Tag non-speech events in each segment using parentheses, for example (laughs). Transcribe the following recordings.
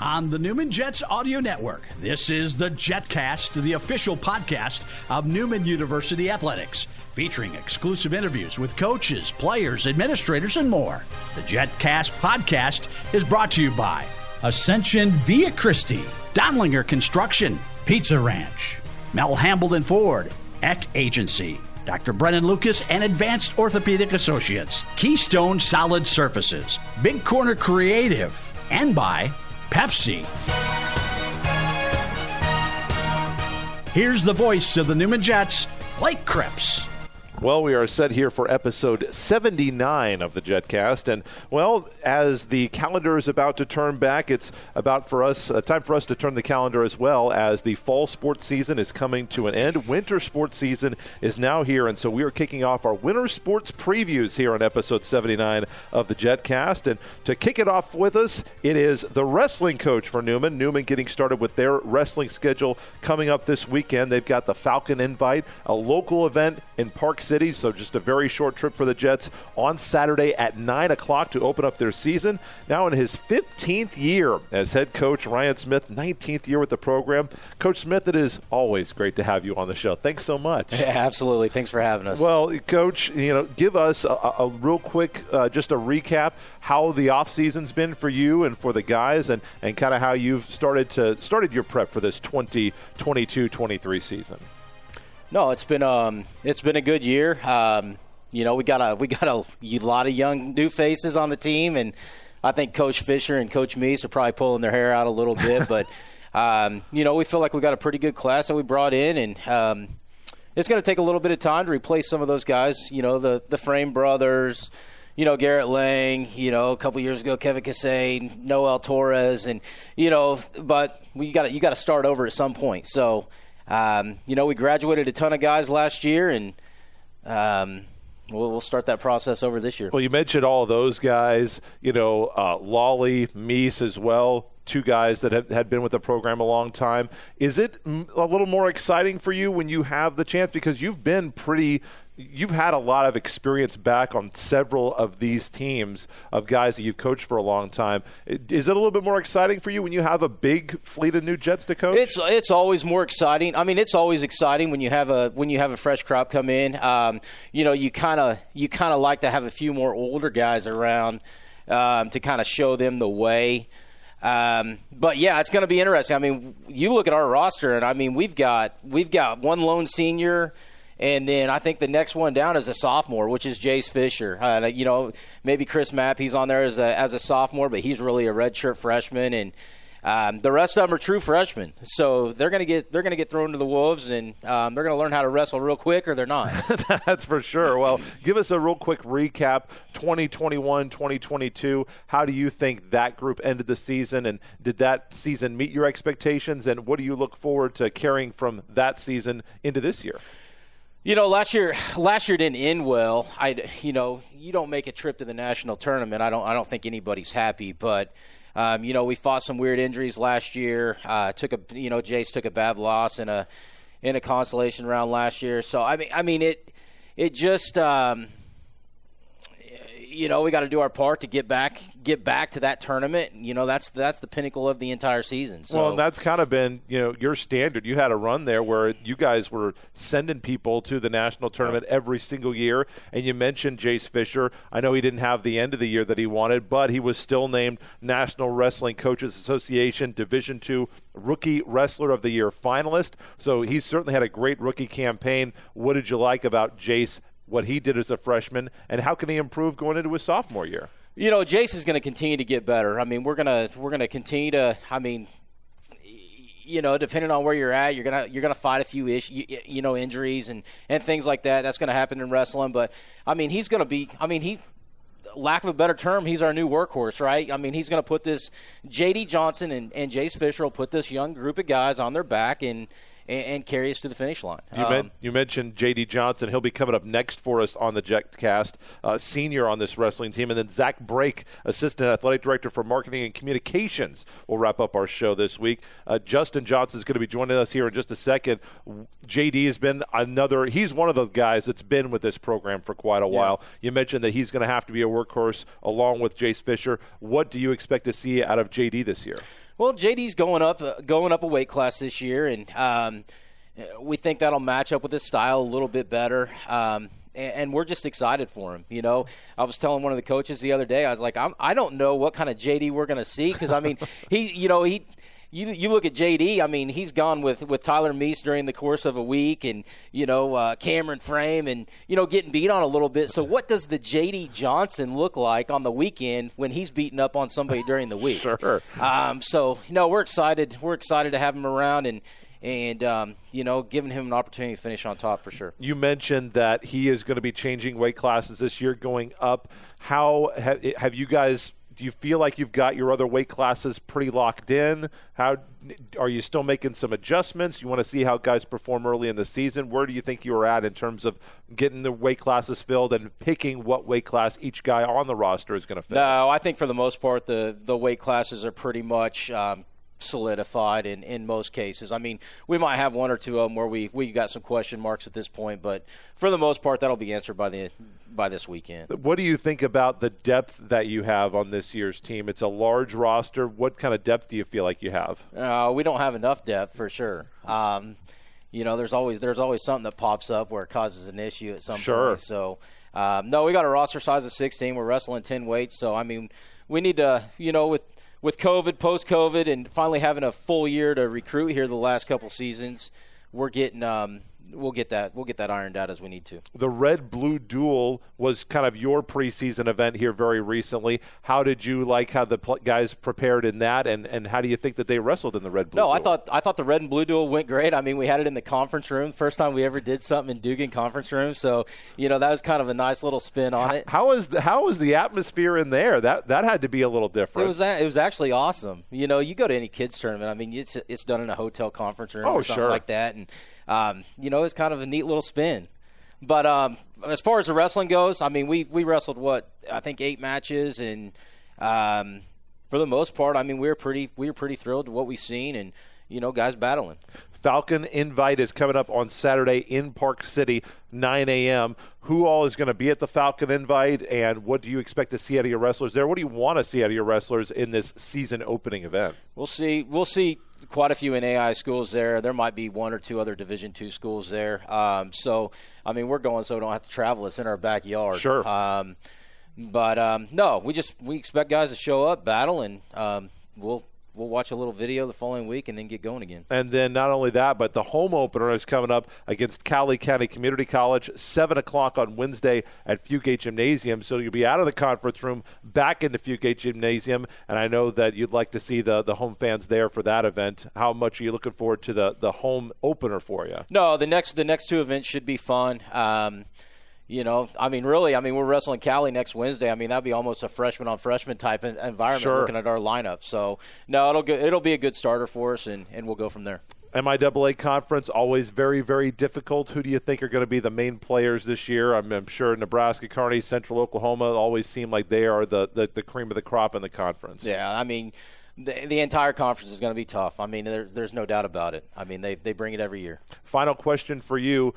On the Newman Jets Audio Network, this is the JetCast, the official podcast of Newman University Athletics, featuring exclusive interviews with coaches, players, administrators, and more. The JetCast podcast is brought to you by Ascension Via Christi, Dondlinger Construction, Pizza Ranch, Mel Hambelton Ford, Eck Agency, Dr. Brennan Lucas and Advanced Orthopedic Associates, Keystone Solid Surfaces, Big Corner Creative, and by Pepsi. Here's the voice of the Newman Jets, Blake Cripps. Well, we are set here for episode 79 of the JetCast, and well, as the calendar is about to turn back, it's about for us uh, time for us to turn the calendar as well as the fall sports season is coming to an end. Winter sports season is now here, and so we are kicking off our winter sports previews here on episode 79 of the JetCast. And to kick it off with us, it is the wrestling coach for Newman. Newman getting started with their wrestling schedule coming up this weekend. They've got the Falcon Invite, a local event in Park City, so just a very short trip for the Jets on Saturday at 9 o'clock to open up their season. Now in his 15th year as head coach, Ryan Smith, 19th year with the program. Coach Smith, it is always great to have you on the show. Thanks so much. (laughs) Yeah, absolutely. Thanks for having us. Well, Coach, you know, give us a, a real quick, uh, just a recap how the off season's been for you and for the guys, and, and kind of how you've started to started your prep for this 2022-23 season. No, it's been um, it's been a good year. Um, you know, we got a we got a, lot of young new faces on the team, and I think Coach Fisher and Coach Meese are probably pulling their hair out a little bit, but (laughs) um, you know, we feel like we got a pretty good class that we brought in, and um, it's going to take a little bit of time to replace some of those guys. You know, the the Frame brothers. You know Garrett Lang. You know a couple years ago Kevin Kasane, Noel Torres, and you know, but we got you got to start over at some point. So um, you know, we graduated a ton of guys last year, and um, we'll, we'll, start that process over this year. Well, you mentioned all those guys. You know, uh, Lolly, Meese as well. Two guys that have, had been with the program a long time. Is it a little more exciting for you when you have the chance because you've been pretty you've had a lot of experience back on several of these teams of guys that you've coached for a long time. Is it a little bit more exciting for you when you have a big fleet of new Jets to coach? It's it's always more exciting. I mean, it's always exciting when you have a when you have a fresh crop come in. Um, you know, you kind of you kind of like to have a few more older guys around um, to kind of show them the way. Um, but yeah, it's going to be interesting. I mean, you look at our roster, and I mean, we've got we've got one lone senior. And then I think the next one down is a sophomore, which is Jace Fisher. Uh, you know, maybe Chris Mapp, he's on there as a, as a sophomore, but he's really a redshirt freshman. And um, the rest of them are true freshmen, so they're going to get they're to get thrown to the wolves, and um, they're going to learn how to wrestle real quick, or they're not. (laughs) That's for sure. Well, give us a real quick recap: 2021, 2022. How do you think that group ended the season, and did that season meet your expectations? And what do you look forward to carrying from that season into this year? You know, last year last year didn't end well. I, you know, you don't make a trip to the national tournament. I don't I don't think anybody's happy. But um, you know, we fought some weird injuries last year. Uh, took a you know, Jace took a bad loss in a in a consolation round last year. So I mean, I mean it it just. Um, you know, we got to do our part to get back get back to that tournament. You know, that's that's the pinnacle of the entire season. So. Well, and that's kind of been you know your standard. You had a run there where you guys were sending people to the national tournament every single year. And you mentioned Jace Fisher. I know he didn't have the end of the year that he wanted, but he was still named National Wrestling Coaches Association Division Two Rookie Wrestler of the Year finalist. So he certainly had a great rookie campaign. What did you like about Jace what he did as a freshman, and how can he improve going into his sophomore year? You know, Jace is going to continue to get better. I mean, we're gonna we're gonna continue to. I mean, you know, depending on where you're at, you're gonna you're gonna fight a few ish, you, you know, injuries and and things like that. That's going to happen in wrestling. But I mean, he's going to be. I mean, he lack of a better term, he's our new workhorse, right? I mean, he's going to put this J.D. Johnson and, and Jace Fisher will put this young group of guys on their back and and, and carry us to the finish line. You, um, men- you mentioned J.D. Johnson. He'll be coming up next for us on the JetCast, uh, senior on this wrestling team. And then Zach Brake, assistant athletic director for marketing and communications, will wrap up our show this week. Uh, Justin Johnson is going to be joining us here in just a second. JD has been another, he's one of those guys that's been with this program for quite a yeah. while. You mentioned that he's going to have to be a workhorse along with Jace Fisher. What do you expect to see out of JD this year? Well, JD's going up, uh, going up a weight class this year, and um, we think that'll match up with his style a little bit better. Um, and we're just excited for him. You know, I was telling one of the coaches the other day, I was like, I'm, I don't know what kind of JD we're going to see because I mean, (laughs) he, you know, he you you look at JD. I mean, he's gone with with Tyler Meese during the course of a week, and you know uh, Cameron Frame, and you know getting beat on a little bit. So, what does the JD Johnson look like on the weekend when he's beating up on somebody during the week? (laughs) sure. Um, so, you know, we're excited. We're excited to have him around, and and um, you know, giving him an opportunity to finish on top for sure. You mentioned that he is going to be changing weight classes this year, going up. How have, have you guys do you feel like you've got your other weight classes pretty locked in? How are you still making some adjustments? You want to see how guys perform early in the season. Where do you think you are at in terms of getting the weight classes filled and picking what weight class each guy on the roster is going to fill? No, I think for the most part the the weight classes are pretty much. Um, solidified in, in most cases. I mean, we might have one or two of them where we we got some question marks at this point, but for the most part, that'll be answered by the by this weekend. What do you think about the depth that you have on this year's team? It's a large roster. What kind of depth do you feel like you have? Uh, we don't have enough depth for sure. Um, you know, there's always there's always something that pops up where it causes an issue at some sure. point. So, um, no, we got a roster size of 16. We're wrestling 10 weights. So, I mean, we need to, you know, with with COVID, post COVID, and finally having a full year to recruit here the last couple seasons, we're getting um, we'll get that we'll get that ironed out as we need to. The red blue duel was kind of your preseason event here very recently. How did you like how the guys prepared in that, and, and how do you think that they wrestled in the red blue? No, duel? I thought I thought the red and blue duel went great. I mean, we had it in the conference room, first time we ever did something in Dugan conference room. So you know that was kind of a nice little spin on it. How was the, how was the atmosphere in there? That that had to be a little different. It was it was actually awesome. You know, you go to any kids tournament. I mean, it's it's done in a hotel conference room oh, or something sure. like that, and um, you know, it's kind of a neat little spin. But um, as far as the wrestling goes, I mean, we we wrestled what I think eight matches, and um, for the most part, I mean, we were pretty we were pretty thrilled with what we've seen, and you know, guys battling. Falcon Invite is coming up on Saturday in Park City, 9 a.m. Who all is going to be at the Falcon Invite, and what do you expect to see out of your wrestlers there? What do you want to see out of your wrestlers in this season opening event? We'll see. We'll see quite a few NAIA schools there. There might be one or two other Division two schools there. Um, so, I mean, we're going so we don't have to travel. It's in our backyard. Sure. Um, but um, no, we just we expect guys to show up, battle, and um, we'll we'll watch a little video the following week and then get going again. And then not only that, but the home opener is coming up against Cowley County Community College, 7 o'clock on Wednesday at Fugate Gymnasium. So you'll be out of the conference room, back into Fugate Gymnasium. And I know that you'd like to see the, the home fans there for that event. How much are you looking forward to the, the home opener for you? No, the next the next two events should be fun. Um, you know, I mean, really, I mean, we're wrestling Cowley next Wednesday. I mean, that'd be almost a freshman on freshman type environment sure. looking at our lineup. So, no, it'll get, it'll be a good starter for us, and, and we'll go from there. MIAA conference always very very difficult. Who do you think are going to be the main players this year? I'm, I'm sure Nebraska, Kearney, Central Oklahoma always seem like they are the, the, the cream of the crop in the conference. Yeah, I mean. The, the entire conference is going to be tough. I mean, there's, there's no doubt about it. I mean, they, they bring it every year. Final question for you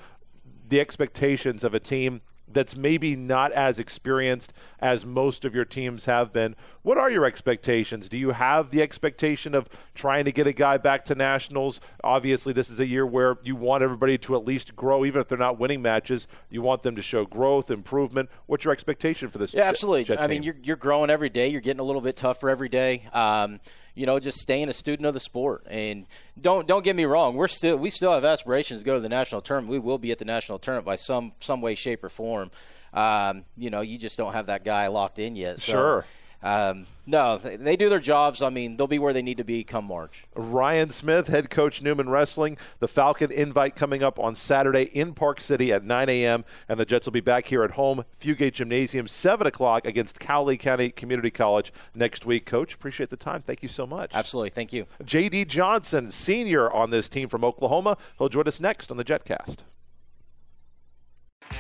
the expectations of a team that's maybe not as experienced as most of your teams have been. What are your expectations? Do you have the expectation of trying to get a guy back to nationals? Obviously, this is a year where you want everybody to at least grow, even if they're not winning matches. You want them to show growth, improvement. What's your expectation for this? Yeah, absolutely. Jet I team? mean, you're, you're growing every day. You're getting a little bit tougher every day. Um, you know, just staying a student of the sport. And don't don't get me wrong, we're still we still have aspirations to go to the national tournament. We will be at the national tournament by some some way, shape, or form. Um, you know, you just don't have that guy locked in yet. So, Sure. Um, no, they, they do their jobs. I mean, they'll be where they need to be come March. Ryan Smith, head coach Newman Wrestling. The Falcon invite coming up on Saturday in Park City at 9 a.m. And the Jets will be back here at home, Fugate Gymnasium, 7 o'clock against Cowley County Community College next week. Coach, appreciate the time. Thank you so much. Absolutely. Thank you. J.D. Johnson, senior on this team from Oklahoma. He'll join us next on the JetCast.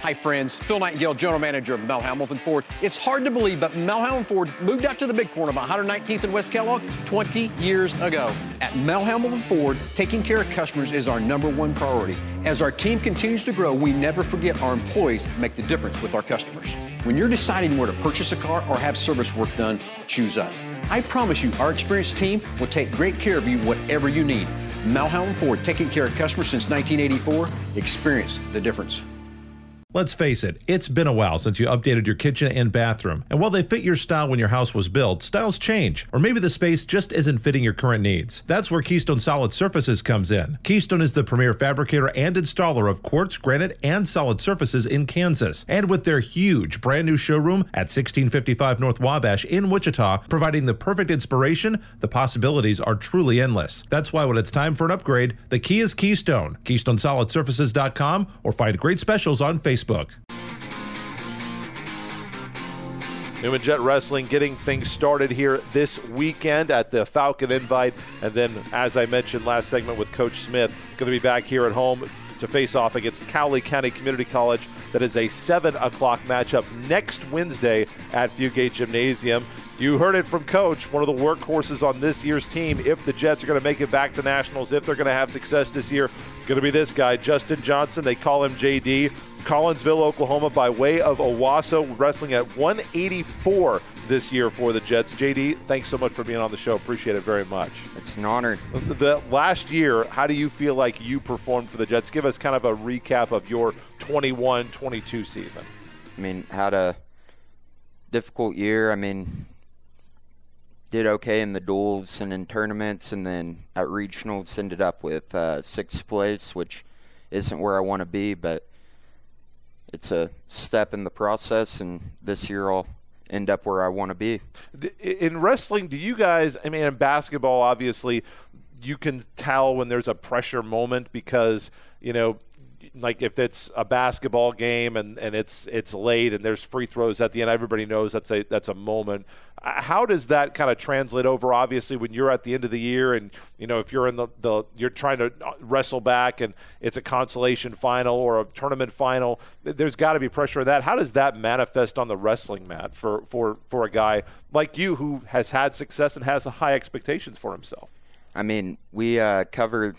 Hi, friends. Phil Nightingale, General Manager of Mel Hambelton Ford. It's hard to believe, but Mel Hambelton Ford moved out to the big corner of 119th and West Kellogg 20 years ago. At Mel Hambelton Ford, taking care of customers is our number one priority. As our team continues to grow, we never forget our employees make the difference with our customers. When you're deciding where to purchase a car or have service work done, choose us. I promise you, our experienced team will take great care of you whatever you need. Mel Hambelton Ford, taking care of customers since 1984. Experience the difference. Let's face it, it's been a while since you updated your kitchen and bathroom. And while they fit your style when your house was built, styles change. Or maybe the space just isn't fitting your current needs. That's where Keystone Solid Surfaces comes in. Keystone is the premier fabricator and installer of quartz, granite, and solid surfaces in Kansas. And with their huge brand new showroom at 1655 North Wabash in Wichita, providing the perfect inspiration, the possibilities are truly endless. That's why when it's time for an upgrade, the key is Keystone. KeystoneSolidSurfaces.com or find great specials on Facebook. Facebook. Newman Jet Wrestling getting things started here this weekend at the Falcon Invite. And then, as I mentioned last segment with Coach Smith, going to be back here at home to face off against Cowley County Community College. That is a 7 o'clock matchup next Wednesday at Fugate Gymnasium. You heard it from Coach, one of the workhorses on this year's team. If the Jets are going to make it back to Nationals, if they're going to have success this year, going to be this guy, Justin Johnson. They call him JD. Collinsville, Oklahoma, by way of Owasso, wrestling at 184 this year for the Jets. JD, thanks so much for being on the show. Appreciate it very much. It's an honor. The last year, how do you feel like you performed for the Jets? Give us kind of a recap of your 21-22 season. I mean, had a difficult year. I mean, did okay in the duels and in tournaments, and then at regionals ended up with uh, sixth place, which isn't where I want to be, but it's a step in the process, and this year I'll end up where I want to be. In wrestling, do you guys? I mean, in basketball, obviously, you can tell when there's a pressure moment because you know like if it's a basketball game and, and it's it's late and there's free throws at the end, everybody knows that's a that's a moment. Uh, how does that kind of translate over? Obviously, when you're at the end of the year and you know if you're in the, the you're trying to wrestle back and it's a consolation final or a tournament final, there's got to be pressure on that. How does that manifest on the wrestling mat for for for a guy like you who has had success and has high expectations for himself? I mean, we uh, cover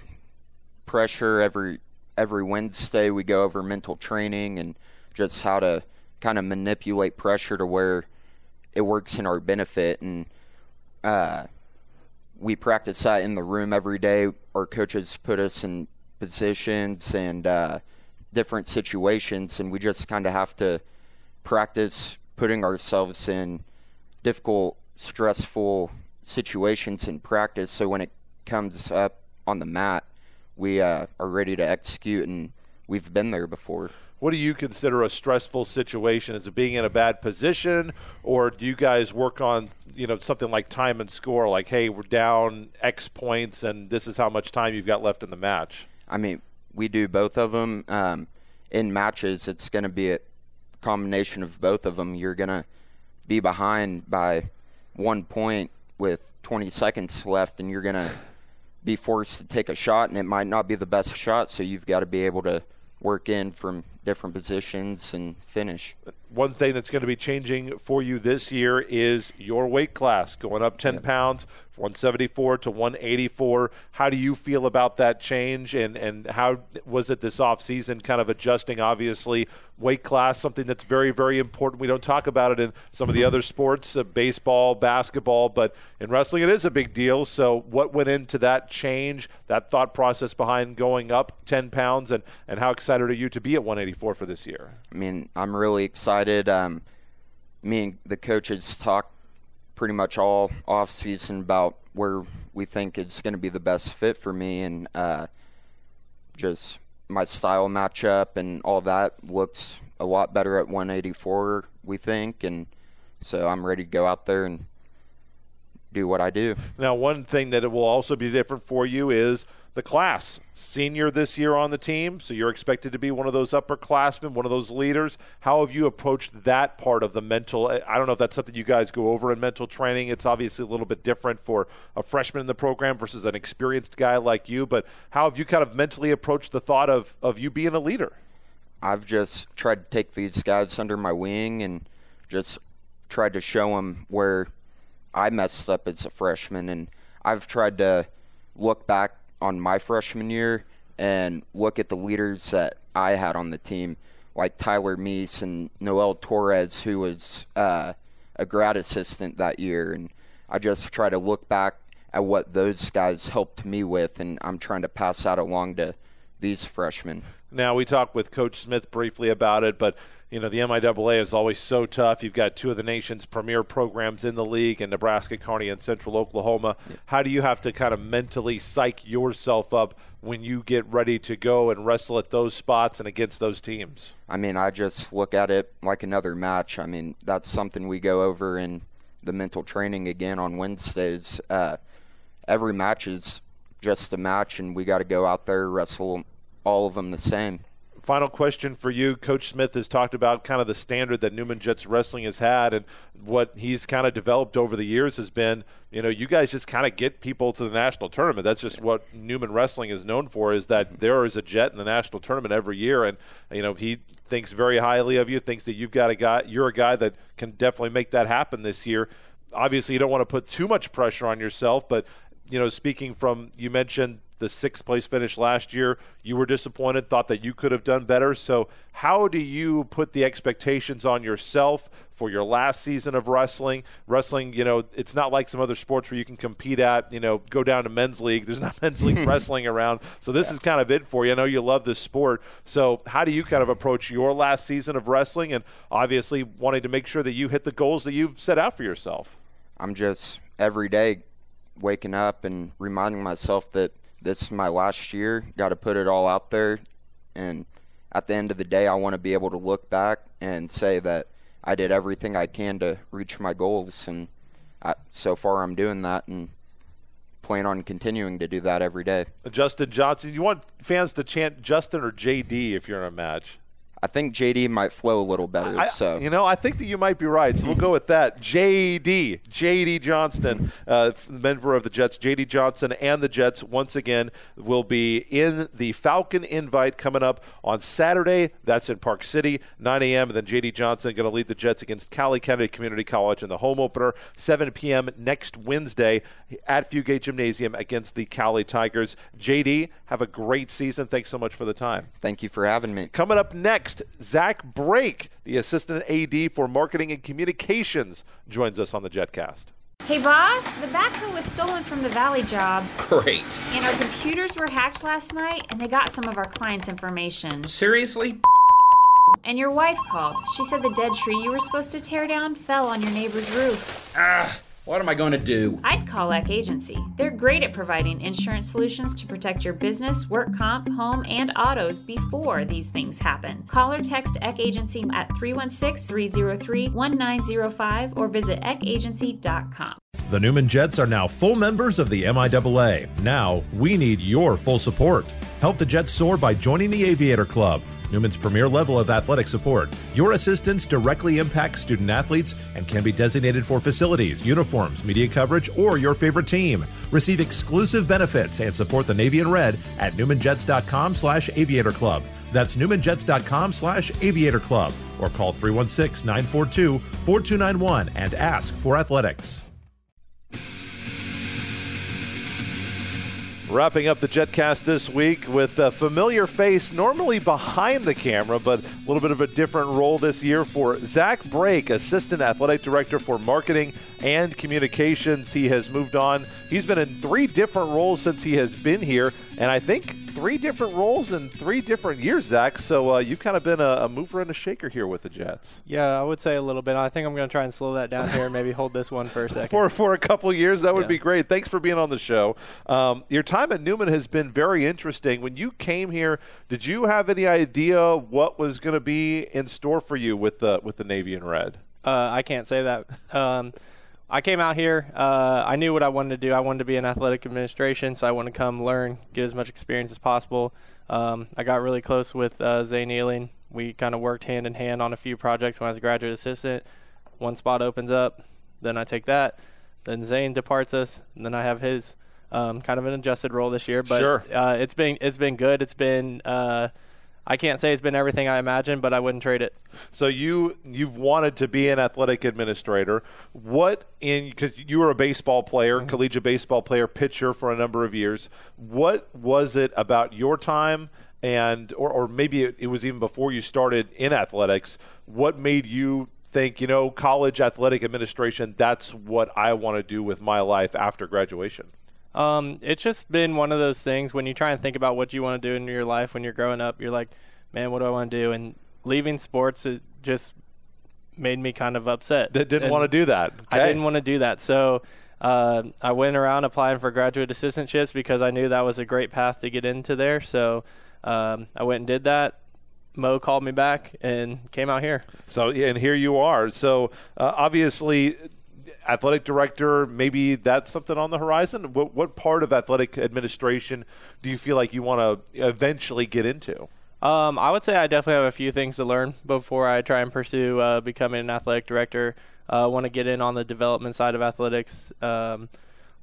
pressure every every Wednesday we go over mental training and just how to kind of manipulate pressure to where it works in our benefit. And uh, we practice that in the room every day. Our coaches put us in positions and uh, different situations, and we just kind of have to practice putting ourselves in difficult, stressful situations in practice. So when it comes up on the mat, we uh, are ready to execute, and we've been there before. What do you consider a stressful situation? Is it being in a bad position, or do you guys work on you know something like time and score? Like, hey, we're down X points, and this is how much time you've got left in the match. I mean, we do both of them. Um, in matches, it's going to be a combination of both of them. You're going to be behind by one point with 20 seconds left, and you're going to be forced to take a shot, and it might not be the best shot. So you've got to be able to work in from different positions and finish. One thing that's going to be changing for you this year is your weight class going up 10 yep. pounds 174 to 184. How do you feel about that change, and, and how was it this offseason kind of adjusting, obviously, weight class, something that's very, very important. We don't talk about it in some of the other sports, uh, baseball, basketball, but in wrestling it is a big deal. So what went into that change, that thought process behind going up 10 pounds, and, and how excited are you to be at 184 for this year? I mean, I'm really excited. Um, me and the coaches talked pretty much all off season about where we think it's going to be the best fit for me, and uh, just my style matchup and all that looks a lot better at 184. We think, and so I'm ready to go out there and do what I do. Now, one thing that it will also be different for you is the class. Senior this year on the team, so you're expected to be one of those upperclassmen, one of those leaders. How have you approached that part of the mental? I don't know if that's something you guys go over in mental training. It's obviously a little bit different for a freshman in the program versus an experienced guy like you, but how have you kind of mentally approached the thought of, of you being a leader? I've just tried to take these guys under my wing and just tried to show them where I messed up as a freshman, and I've tried to look back on my freshman year and look at the leaders that I had on the team. like Tyler Meese and Noel Torres, who was uh, a grad assistant that year. And I just try to look back at what those guys helped me with, and I'm trying to pass that along to these freshmen. Now we talked with Coach Smith briefly about it, but you know the MIAA is always so tough. You've got two of the nation's premier programs in the league, in Nebraska, Kearney, and Central Oklahoma. Yeah. How do you have to kind of mentally psych yourself up when you get ready to go and wrestle at those spots and against those teams? I mean, I just look at it like another match. I mean, that's something we go over in the mental training again on Wednesdays. Uh, every match is just a match, and we got to go out there wrestle all of them the same. Final question for you. Coach Smith has talked about kind of the standard that Newman Jets Wrestling has had, and what he's kind of developed over the years has been, you know, you guys just kind of get people to the national tournament. That's just what Newman Wrestling is known for, is that mm-hmm. there is a Jet in the national tournament every year, and you know he thinks very highly of you, thinks that you've got a guy, you're a guy that can definitely make that happen this year. Obviously, you don't want to put too much pressure on yourself, but you know, speaking from you mentioned the sixth place finish last year. You were disappointed, thought that you could have done better. So, how do you put the expectations on yourself for your last season of wrestling? Wrestling, you know, it's not like some other sports where you can compete at, you know, go down to men's league. There's not (laughs) men's league (laughs) wrestling around. So, this yeah. is kind of it for you. I know you love this sport. So, how do you kind of approach your last season of wrestling and obviously wanting to make sure that you hit the goals that you've set out for yourself? I'm just every day waking up and reminding myself that this is my last year. Got to put it all out there. And at the end of the day, I want to be able to look back and say that I did everything I can to reach my goals. And I, so far, I'm doing that and plan on continuing to do that every day. Justin Johnson, you want fans to chant Justin or JD if you're in a match? I think JD might flow a little better. I, so you know, I think that you might be right. So we'll go with that. JD, JD Johnson, uh, member of the Jets. JD Johnson and the Jets once again will be in the Falcon Invite coming up on Saturday. That's in Park City, 9 a.m. And then JD Johnson going to lead the Jets against Cowley County Community College in the home opener, 7 p.m. next Wednesday at Fugate Gymnasium against the Cowley Tigers. JD, have a great season. Thanks so much for the time. Thank you for having me. Coming up next. Next, Zach Brake, the assistant AD for marketing and communications, joins us on the JetCast. Hey, boss, the backhoe was stolen from the Valley job. Great. And our computers were hacked last night, and they got some of our clients' information. Seriously? And your wife called. She said the dead tree you were supposed to tear down fell on your neighbor's roof. Ah. What am I going to do? I'd call Eck Agency. They're great at providing insurance solutions to protect your business, work comp, home, and autos before these things happen. Call or text Eck Agency at 316 303 1905 or visit eckagency.com. The Newman Jets are now full members of the MIAA. Now we need your full support. Help the Jets soar by joining the Aviator Club. Newman's premier level of athletic support. Your assistance directly impacts student athletes and can be designated for facilities, uniforms, media coverage, or your favorite team. Receive exclusive benefits and support the Navy and Red at newmanjets.com slash aviator club. That's newmanjets.com slash aviator club or call 316 942 4291 and ask for athletics. Wrapping up the JetCast this week with a familiar face, normally behind the camera, but a little bit of a different role this year for Zach Brake, Assistant Athletic Director for Marketing and Communications. He has moved on. He's been in three different roles since he has been here, and I think three different roles in three different years, Zach. So uh, you've kind of been a, a, mover and a shaker here with the Jets. Yeah, I would say a little bit. I think I'm going to try and slow that down here and maybe hold this one for a second. for for a couple years, that would yeah. be great. Thanks for being on the show. Um, your time at Newman has been very interesting. When you came here, did you have any idea what was going to be in store for you with the with the Navy and Red? Uh, I can't say that. Um, I came out here. Uh, I knew what I wanted to do. I wanted to be in athletic administration, so I wanted to come learn, get as much experience as possible. Um, I got really close with uh, Zane Ealing. We kind of worked hand in hand on a few projects when I was a graduate assistant. One spot opens up, then I take that. Then Zane departs us, and then I have his. Um, kind of an adjusted role this year, but sure. uh, it's been it's been good. It's been uh, I can't say it's been everything I imagined, but I wouldn't trade it. So you you've wanted to be an athletic administrator. What in because you were a baseball player, mm-hmm. collegiate baseball player, pitcher for a number of years. What was it about your time and or, or maybe it, it was even before you started in athletics. What made you think, you know, college athletic administration, that's what I want to do with my life after graduation? Um, it's just been one of those things when you try and think about what you want to do in your life when you're growing up, you're like, man, what do I want to do? And leaving sports it just made me kind of upset. That didn't And want to do that. I didn't want to do that. So uh, I went around applying for graduate assistantships because I knew that was a great path to get into there. So um, I went and did that. Mo called me back and came out here. So, and here you are. So, uh, obviously, athletic director, maybe that's something on the horizon. What, what part of athletic administration do you feel like you want to eventually get into? Um, I would say I definitely have a few things to learn before I try and pursue uh, becoming an athletic director. I uh, want to get in on the development side of athletics. Um,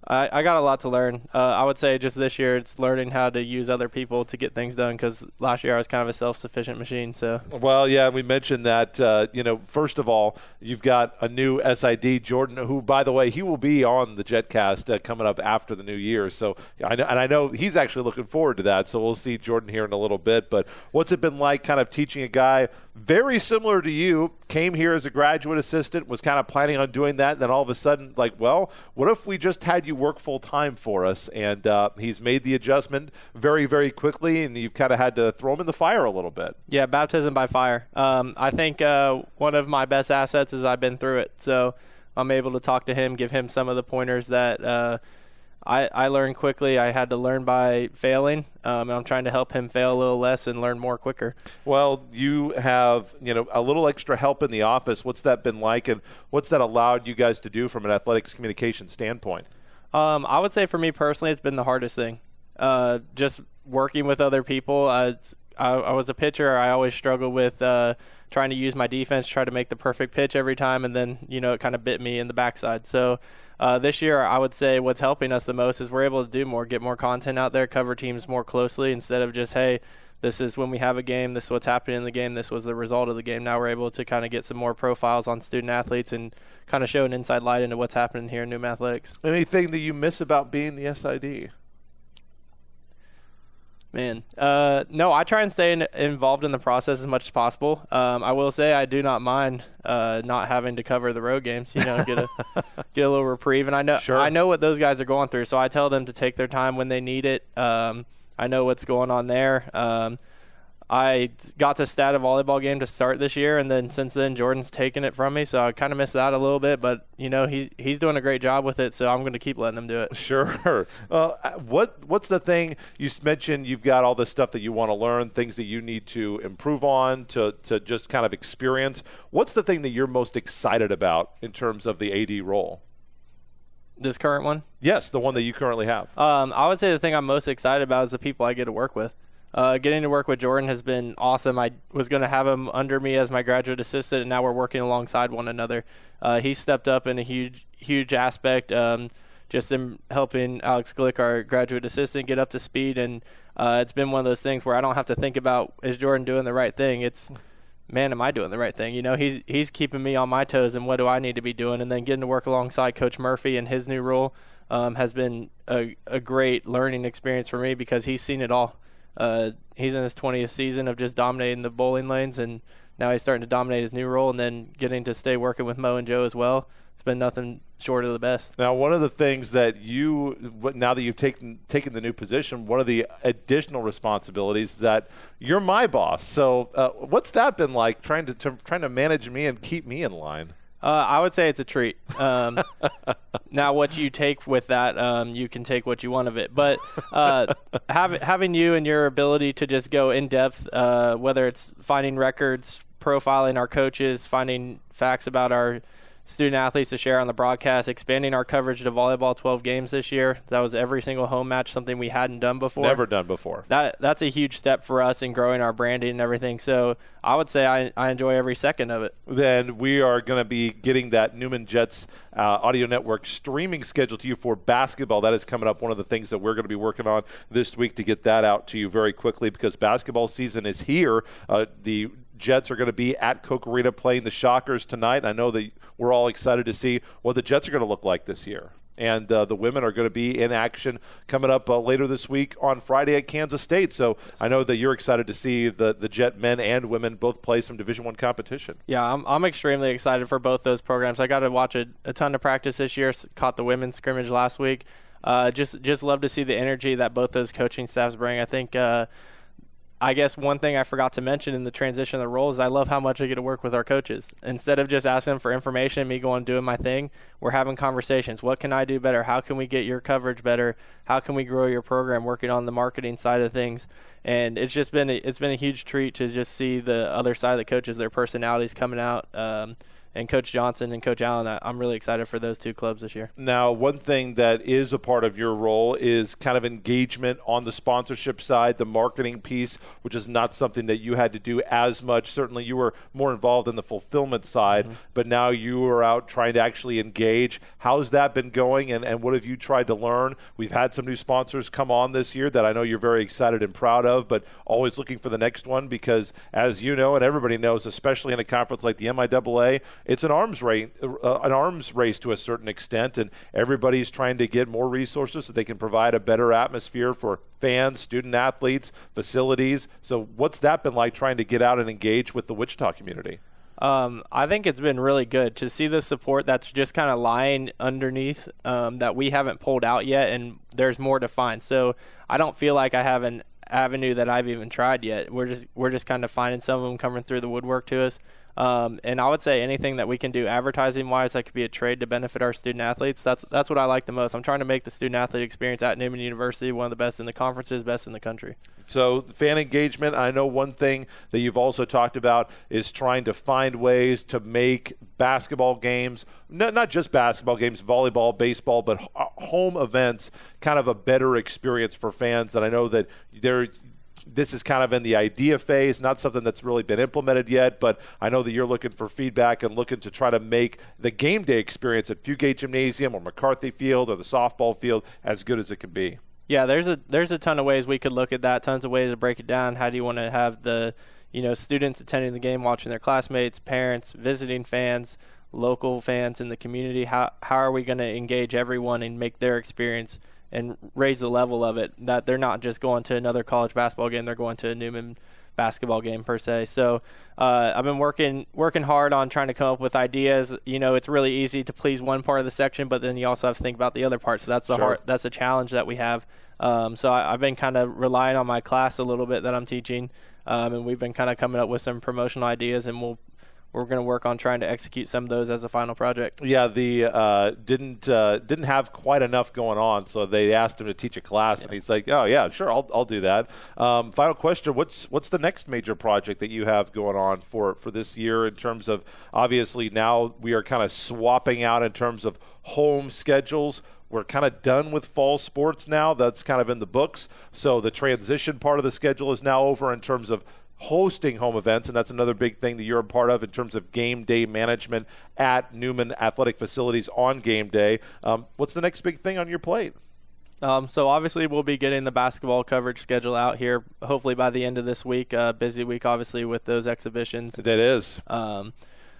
I, I, got a lot to learn. Uh, I would say just this year, it's learning how to use other people to get things done. Because last year I was kind of a self-sufficient machine. So well, yeah, we mentioned that. Uh, you know, first of all, you've got a new SID, Jordan, who, by the way, he will be on the JetCast uh, coming up after the new year. So I know, and I know he's actually looking forward to that. So we'll see Jordan here in a little bit. But what's it been like, kind of teaching a guy very similar to you? Came here as a graduate assistant, was kind of planning on doing that, and then all of a sudden, like, well, what if we just had you work full time for us. And uh, he's made the adjustment very, very quickly, and you've kind of had to throw him in the fire a little bit. Yeah, baptism by fire. Um, I think uh, one of my best assets is I've been through it. So I'm able to talk to him, give him some of the pointers that. Uh, I, I learned quickly. I had to learn by failing. Um, I'm trying to help him fail a little less and learn more quicker. Well, you have you know a little extra help in the office. What's that been like, and what's that allowed you guys to do from an athletics communication standpoint? Um, I would say for me personally, it's been the hardest thing. Uh, just working with other people. Uh, I, I, was a pitcher. I always struggled with uh, trying to use my defense, try to make the perfect pitch every time, and then you know it kind of bit me in the backside. So uh, this year, I would say what's helping us the most is we're able to do more, get more content out there, cover teams more closely instead of just hey, this is when we have a game, this is what's happening in the game, this was the result of the game. Now we're able to kind of get some more profiles on student athletes and kind of show an inside light into what's happening here in Newman Athletics. Anything that you miss about being the SID? Man, uh, no, I try and stay in, involved in the process as much as possible. Um, I will say I do not mind uh, not having to cover the road games. You know, get a (laughs) get a little reprieve, and I know sure. I know what those guys are going through, so I tell them to take their time when they need it. Um, I know what's going on there. Um, I got to stat a volleyball game to start this year, and then since then Jordan's taken it from me, so I kind of missed that a little bit. But you know he's he's doing a great job with it, so I'm going to keep letting him do it. Sure. Uh, what what's the thing you mentioned? You've got all this stuff that you want to learn, things that you need to improve on, to to just kind of experience. What's the thing that you're most excited about in terms of the AD role? This current one? Yes, the one that you currently have. Um, I would say the thing I'm most excited about is the people I get to work with. Uh, getting to work with Jordan has been awesome. I was going to have him under me as my graduate assistant, and now we're working alongside one another. Uh, he stepped up in a huge, huge aspect, um, just in helping Alex Glick, our graduate assistant, get up to speed. And uh, it's been one of those things where I don't have to think about is Jordan doing the right thing. It's man, am I doing the right thing? You know, he's he's keeping me on my toes, and what do I need to be doing? And then getting to work alongside Coach Murphy and his new role um, has been a, a great learning experience for me because he's seen it all. Uh, he's in his 20th season of just dominating the bowling lanes, and now he's starting to dominate his new role, and then getting to stay working with Mo and Joe as well. It's been nothing short of the best. Now, one of the things that you, now that you've taken taken the new position, one of the additional responsibilities that you're my boss. So, uh, what's that been like trying to, to trying to manage me and keep me in line? Uh, I would say it's a treat. Um, (laughs) now, what you take with that, um, you can take what you want of it. But uh, (laughs) have, having you and your ability to just go in depth, uh, whether it's finding records, profiling our coaches, finding facts about our student athletes to share on the broadcast, expanding our coverage to volleyball 12 games this year. That was every single home match, something we hadn't done before. Never done before. That that's a huge step for us in growing our branding and everything. So I would say I, I enjoy every second of it. Then we are going to be getting that Newman Jets uh, audio network streaming schedule to you for basketball. That is coming up. One of the things that we're going to be working on this week to get that out to you very quickly because basketball season is here. Uh, the Jets are going to be at Koch Arena playing the Shockers tonight. I know that we're all excited to see what the Jets are going to look like this year. and uh, the women are going to be in action coming up uh, later this week on Friday at Kansas State. So I know that you're excited to see the the Jet men and women both play some Division One competition. Yeah, I'm, I'm extremely excited for both those programs. I got to watch a, a ton of practice this year. Caught the women's scrimmage last week. Uh, just just love to see the energy that both those coaching staffs bring. I think. Uh, I guess one thing I forgot to mention in the transition of the role is I love how much I get to work with our coaches. Instead of just asking for information, me going doing my thing, we're having conversations. What can I do better? How can we get your coverage better? How can we grow your program? Working on the marketing side of things, and it's just been a, it's been a huge treat to just see the other side of the coaches, their personalities coming out. Um, and Coach Johnson and Coach Allen. I'm really excited for those two clubs this year. Now, one thing that is a part of your role is kind of engagement on the sponsorship side, the marketing piece, which is not something that you had to do as much. Certainly, you were more involved in the fulfillment side, mm-hmm. but now you are out trying to actually engage. How's that been going, and, and what have you tried to learn? We've had some new sponsors come on this year that I know you're very excited and proud of, but always looking for the next one because, as you know, and everybody knows, especially in a conference like the MIAA, it's an arms race, uh, an arms race to a certain extent, and everybody's trying to get more resources so they can provide a better atmosphere for fans, student athletes, facilities. So, what's that been like trying to get out and engage with the Wichita community? Um, I think it's been really good to see the support that's just kind of lying underneath um, that we haven't pulled out yet, and there's more to find. So I don't feel like I have an avenue that I've even tried yet. We're just we're just kind of finding some of them coming through the woodwork to us. Um, and I would say anything that we can do advertising wise that could be a trade to benefit our student athletes. That's that's what I like the most. I'm trying to make the student athlete experience at Newman University one of the best in the conferences, best in the country. So fan engagement. I know one thing that you've also talked about is trying to find ways to make basketball games, not, not just basketball games, volleyball, baseball, but home events, kind of a better experience for fans. And I know that there this is kind of in the idea phase, not something that's really been implemented yet, but I know that you're looking for feedback and looking to try to make the game day experience at Fugate Gymnasium or McCarthy Field or the softball field as good as it can be. Yeah, there's a there's a ton of ways we could look at that, tons of ways to break it down. How do you want to have the you know students attending the game, watching their classmates, parents, visiting fans, local fans in the community? How how are we going to engage everyone and make their experience and raise the level of it. That they're not just going to another college basketball game; they're going to a Newman basketball game per se. So uh, I've been working working hard on trying to come up with ideas. You know, it's really easy to please one part of the section, but then you also have to think about the other part. So that's the sure. hard, that's a challenge that we have. Um, so I, have been kind of relying on my class a little bit that I'm teaching, um, and we've been kind of coming up with some promotional ideas, and we'll we're going to work on trying to execute some of those as a final project. Yeah, the uh, didn't uh, didn't have quite enough going on, so they asked him to teach a class, yeah. and he's like, "Oh yeah, sure, I'll, I'll do that." Um, final question: What's what's the next major project that you have going on for for this year in terms of obviously now we are kind of swapping out in terms of home schedules we're kind of done with fall sports now. That's kind of in the books. So the transition part of the schedule is now over in terms of hosting home events, and that's another big thing that you're a part of in terms of game day management at Newman Athletic Facilities on game day. Um, what's the next big thing on your plate? Um, so obviously we'll be getting the basketball coverage schedule out here hopefully by the end of this week. Uh, busy week, obviously, with those exhibitions. That is. Um,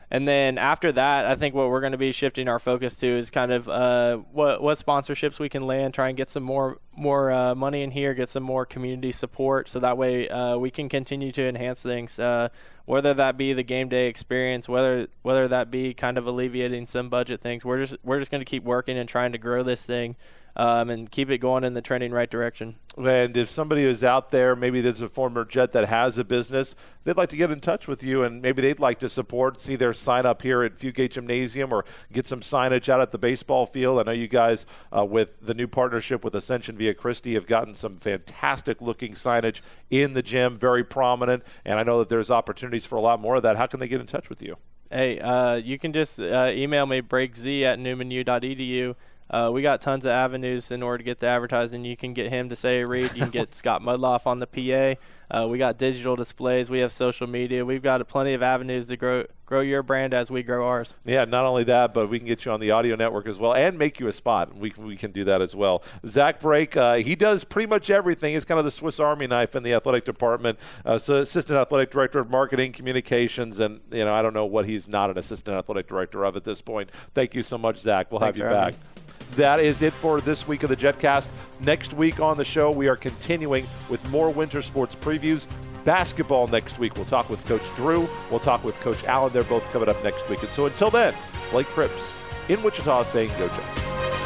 and then after that, I think what we're going to be shifting our focus to is kind of uh, what what sponsorships we can land, try and get some more more uh, money in here, get some more community support, so that way uh, we can continue to enhance things. Uh, whether that be the game day experience, whether whether that be kind of alleviating some budget things, we're just we're just going to keep working and trying to grow this thing um, and keep it going in the trending right direction. And if somebody is out there, maybe there's a former Jet that has a business, they'd like to get in touch with you, and maybe they'd like to support, see their sign up here at Fugate Gymnasium, or get some signage out at the baseball field. I know you guys, uh, with the new partnership with Ascension Via Christi, have gotten some fantastic looking signage in the gym, very prominent, and I know that there's opportunities for a lot more of that. How can they get in touch with you? Hey, uh, you can just uh, email me brakez at newmanu.edu uh, we got tons of avenues in order to get the advertising. You can get him to say a read. You can get (laughs) Scott Mudloff on the PA. Uh, we got digital displays. We have social media. We've got plenty of avenues to grow grow your brand as we grow ours. Yeah, not only that, but we can get you on the audio network as well and make you a spot. We can, we can do that as well. Zach Brake, uh, he does pretty much everything. He's kind of the Swiss Army knife in the athletic department. Uh, so assistant athletic director of marketing, communications, and you know I don't know what he's not an assistant athletic director of at this point. Thank you so much, Zach. We'll Thanks have you back. That is it for this week of the JetCast. Next week on the show, we are continuing with more winter sports previews. Basketball next week. We'll talk with Coach Drew. We'll talk with Coach Allen. They're both coming up next week. And so until then, Blake Cripps in Wichita saying go Jets.